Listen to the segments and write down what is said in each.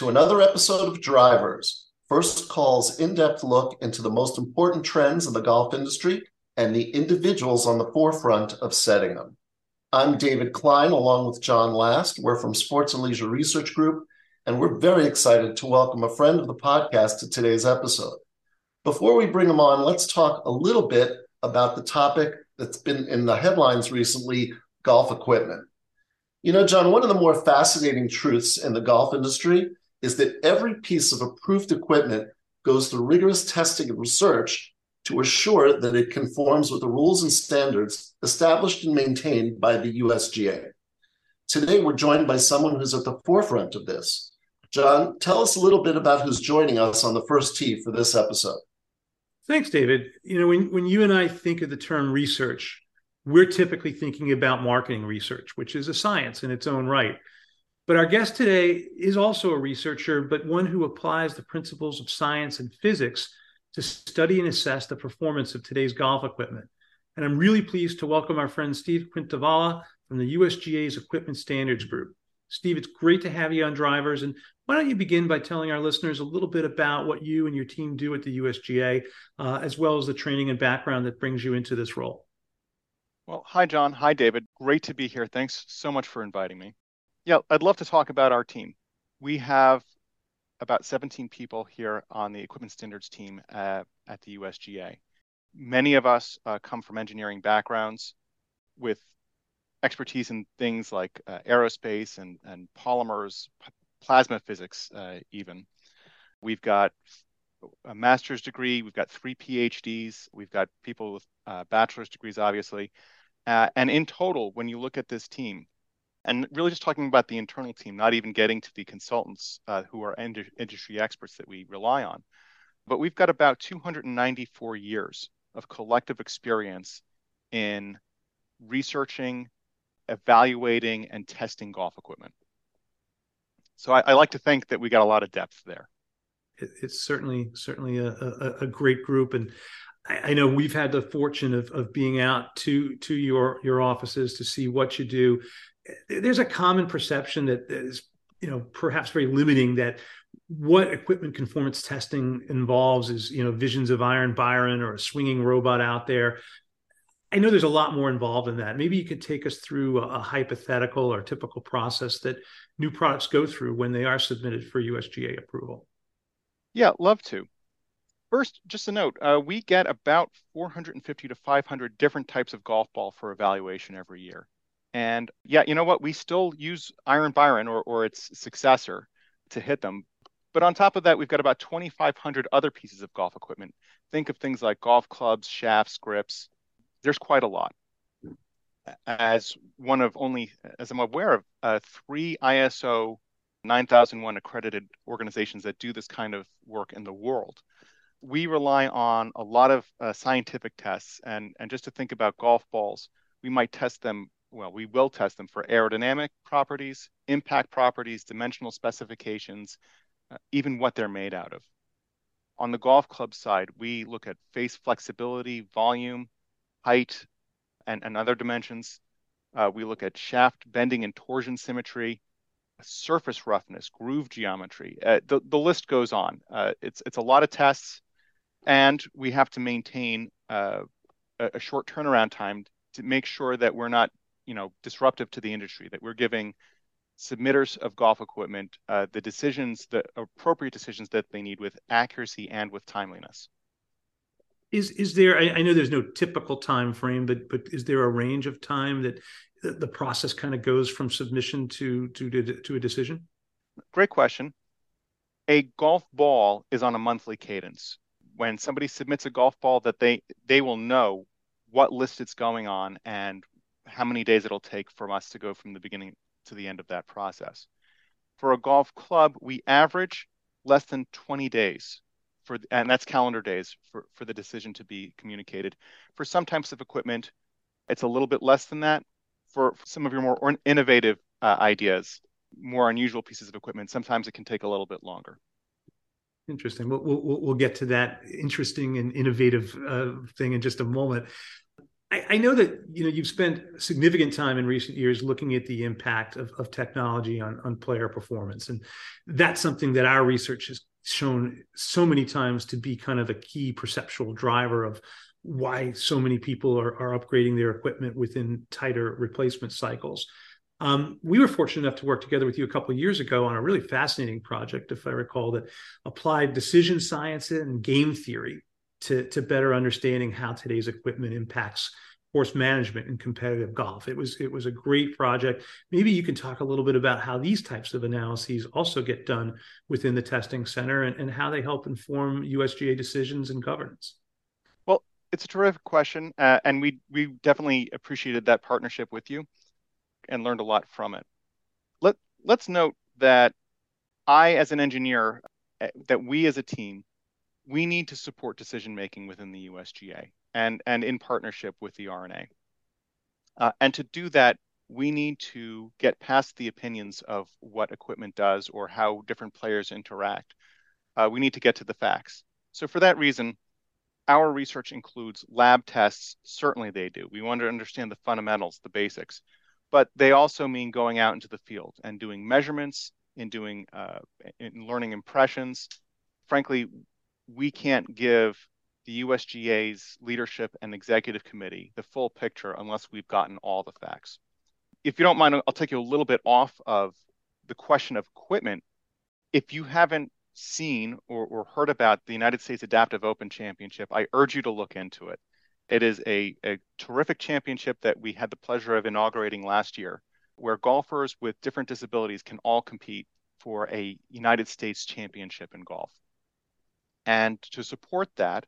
to another episode of Drivers, First Call's in depth look into the most important trends in the golf industry and the individuals on the forefront of setting them. I'm David Klein, along with Jon Last. We're from Sports and Leisure Research Group, and we're very excited to welcome a friend of the podcast to today's episode. Before we bring him on, let's talk a little bit about the topic that's been in the headlines recently golf equipment. You know, Jon, one of the more fascinating truths in the golf industry is that every piece of approved equipment goes through rigorous testing and research to assure that it conforms with the rules and standards established and maintained by the USGA. Today, we're joined by someone who's at the forefront of this. Jon, tell us a little bit about who's joining us on the first tee for this episode. Thanks, David. You know, when, when you and I think of the term research, we're typically thinking about marketing research, which is a science in its own right. But our guest today is also a researcher, but one who applies the principles of science and physics to study and assess the performance of today's golf equipment. And I'm really pleased to welcome our friend Steve Quintavalla from the USGA's Equipment Standards Group. Steve, it's great to have you on Drivers. And why don't you begin by telling our listeners a little bit about what you and your team do at the USGA, uh, as well as the training and background that brings you into this role? Well, hi, Jon. Hi, David. Great to be here. Thanks so much for inviting me. Yeah, I'd love to talk about our team. We have about 17 people here on the equipment standards team at, at the USGA. Many of us uh, come from engineering backgrounds with expertise in things like uh, aerospace and, and polymers, p- plasma physics, uh, even. We've got a master's degree, we've got three PhDs, we've got people with uh, bachelor's degrees, obviously. Uh, and in total, when you look at this team, and really just talking about the internal team, not even getting to the consultants uh, who are ind- industry experts that we rely on, but we've got about 294 years of collective experience in researching, evaluating, and testing golf equipment. So I, I like to think that we got a lot of depth there. It's certainly certainly a, a, a great group, and I know we've had the fortune of, of being out to to your your offices to see what you do. There's a common perception that is, you know, perhaps very limiting that what equipment conformance testing involves is, you know, visions of Iron Byron or a swinging robot out there. I know there's a lot more involved in that. Maybe you could take us through a, a hypothetical or typical process that new products go through when they are submitted for USGA approval. Yeah, love to. First, just a note, uh, we get about 450 to 500 different types of golf ball for evaluation every year. And yeah, you know what? We still use Iron Byron or, or its successor to hit them. But on top of that, we've got about 2,500 other pieces of golf equipment. Think of things like golf clubs, shafts, grips. There's quite a lot. As one of only, as I'm aware of, uh, three ISO 9001 accredited organizations that do this kind of work in the world we rely on a lot of uh, scientific tests. And, and just to think about golf balls, we might test them, well, we will test them for aerodynamic properties, impact properties, dimensional specifications, uh, even what they're made out of. On the golf club side, we look at face flexibility, volume, height, and, and other dimensions. Uh, we look at shaft bending and torsion symmetry, surface roughness, groove geometry. Uh, the, the list goes on. Uh, it's, it's a lot of tests and we have to maintain uh, a short turnaround time to make sure that we're not, you know, disruptive to the industry. That we're giving submitters of golf equipment uh, the decisions, the appropriate decisions that they need with accuracy and with timeliness. Is is there? I, I know there's no typical time frame, but but is there a range of time that the, the process kind of goes from submission to to to a decision? Great question. A golf ball is on a monthly cadence when somebody submits a golf ball that they they will know what list it's going on and how many days it'll take for us to go from the beginning to the end of that process. For a golf club, we average less than 20 days for and that's calendar days for, for the decision to be communicated. For some types of equipment, it's a little bit less than that. For some of your more innovative uh, ideas, more unusual pieces of equipment, sometimes it can take a little bit longer. Interesting. We'll, we'll, we'll get to that interesting and innovative uh, thing in just a moment. I, I know that you know you've spent significant time in recent years looking at the impact of, of technology on, on player performance, and that's something that our research has shown so many times to be kind of a key perceptual driver of why so many people are, are upgrading their equipment within tighter replacement cycles. Um, we were fortunate enough to work together with you a couple of years ago on a really fascinating project, if I recall, that applied decision science and game theory to, to better understanding how today's equipment impacts course management in competitive golf. It was it was a great project. Maybe you can talk a little bit about how these types of analyses also get done within the testing center and, and how they help inform USGA decisions and governance. Well, it's a terrific question, uh, and we we definitely appreciated that partnership with you and learned a lot from it. Let let's note that I, as an engineer, uh, that we as a team we need to support decision making within the USGA and, and in partnership with the R&A. Uh, and to do that, we need to get past the opinions of what equipment does or how different players interact. Uh, we need to get to the facts. So for that reason, our research includes lab tests. Certainly they do. We want to understand the fundamentals, the basics, but they also mean going out into the field and doing measurements, in doing, uh, in learning impressions. Frankly, we can't give the USGA's leadership and executive committee the full picture unless we've gotten all the facts. If you don't mind, I'll take you a little bit off of the question of equipment. If you haven't seen or, or heard about the United States Adaptive Open Championship, I urge you to look into it. It is a, a terrific championship that we had the pleasure of inaugurating last year, where golfers with different disabilities can all compete for a United States championship in golf. And to support that,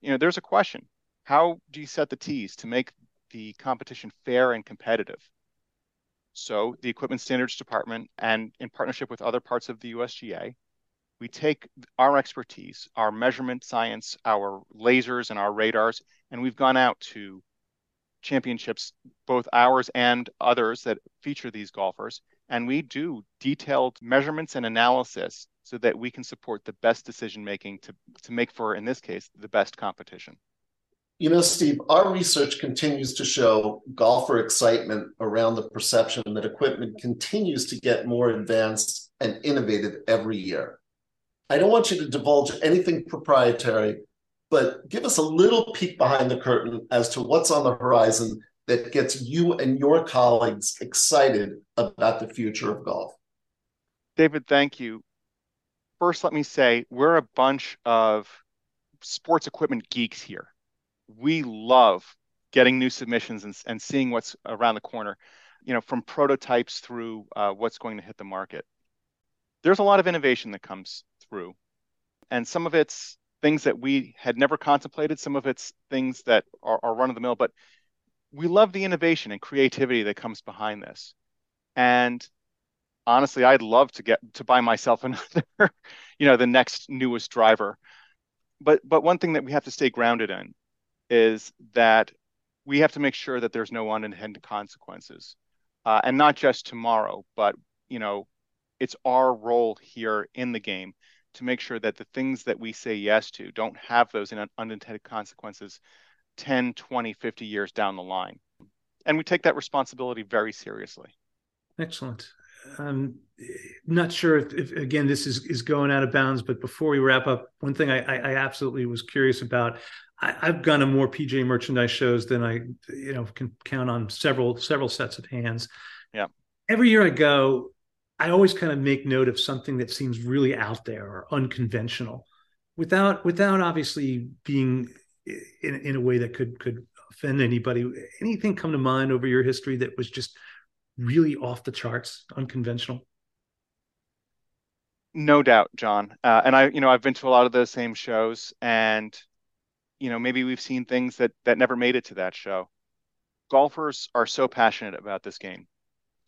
you know, there's a question. How do you set the tees to make the competition fair and competitive? So the Equipment Standards Department and in partnership with other parts of the USGA, we take our expertise, our measurement science, our lasers and our radars, and we've gone out to championships, both ours and others that feature these golfers, and we do detailed measurements and analysis so that we can support the best decision making to, to make for, in this case, the best competition. You know, Steve, our research continues to show golfer excitement around the perception that equipment continues to get more advanced and innovative every year. I don't want you to divulge anything proprietary, but give us a little peek behind the curtain as to what's on the horizon that gets you and your colleagues excited about the future of golf. David, thank you first, let me say we're a bunch of sports equipment geeks here. We love getting new submissions and, and seeing what's around the corner, you know, from prototypes through uh, what's going to hit the market. There's a lot of innovation that comes through, and some of it's things that we had never contemplated. Some of it's things that are, are run of the mill, but we love the innovation and creativity that comes behind this. And honestly, I'd love to get to buy myself another, you know, the next newest driver. But but one thing that we have to stay grounded in is that we have to make sure that there's no unintended consequences, uh, and not just tomorrow, but you know, it's our role here in the game to make sure that the things that we say yes to don't have those unintended consequences 10 20 50 years down the line. And we take that responsibility very seriously. Excellent I'm not sure if, if, again this is is going out of bounds, but before we wrap up, one thing I, I absolutely was curious about. I, have gone to more PGA merchandise shows than I you know can count on several several sets of hands. Yeah. Every year I go, I always kind of make note of something that seems really out there or unconventional, without without obviously being in in a way that could could offend anybody. Anything come to mind over your history that was just really off the charts, unconventional? No doubt, Jon. Uh, and I, you know, I've been to a lot of those same shows, and you know, maybe we've seen things that that never made it to that show. Golfers are so passionate about this game,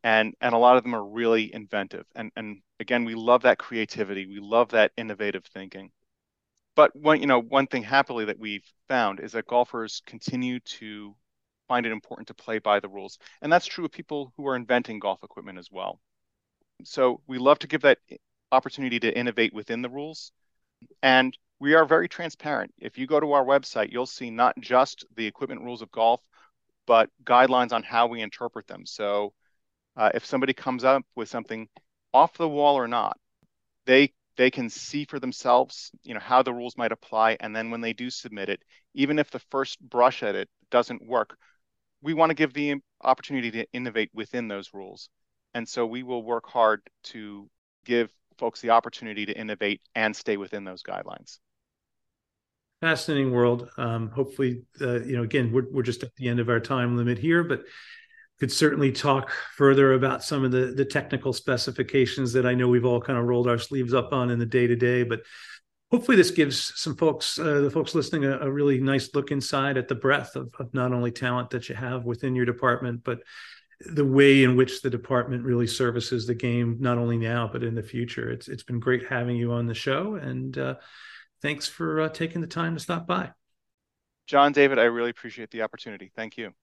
and and a lot of them are really inventive. And and again, we love that creativity. We love that innovative thinking. But one, you know, one thing happily that we've found is that golfers continue to find it important to play by the rules. And that's true of people who are inventing golf equipment as well. So we love to give that opportunity to innovate within the rules. And we are very transparent. If you go to our website, you'll see not just the equipment rules of golf, but guidelines on how we interpret them. So uh, if somebody comes up with something off the wall or not, they they can see for themselves, you know, how the rules might apply, and then when they do submit it, even if the first brush at it doesn't work, we want to give the opportunity to innovate within those rules, and so we will work hard to give folks the opportunity to innovate and stay within those guidelines fascinating world. Um, hopefully, uh, you know, again, we're we're just at the end of our time limit here, but could certainly talk further about some of the the technical specifications that I know we've all kind of rolled our sleeves up on in the day to day. But hopefully, this gives some folks, uh, the folks listening, a, a, really nice look inside at the breadth of, of not only talent that you have within your department, but the way in which the department really services the game, not only now but in the future. It's it's been great having you on the show and. Uh, thanks for uh, taking the time to stop by. Jon, David, I really appreciate the opportunity. Thank you.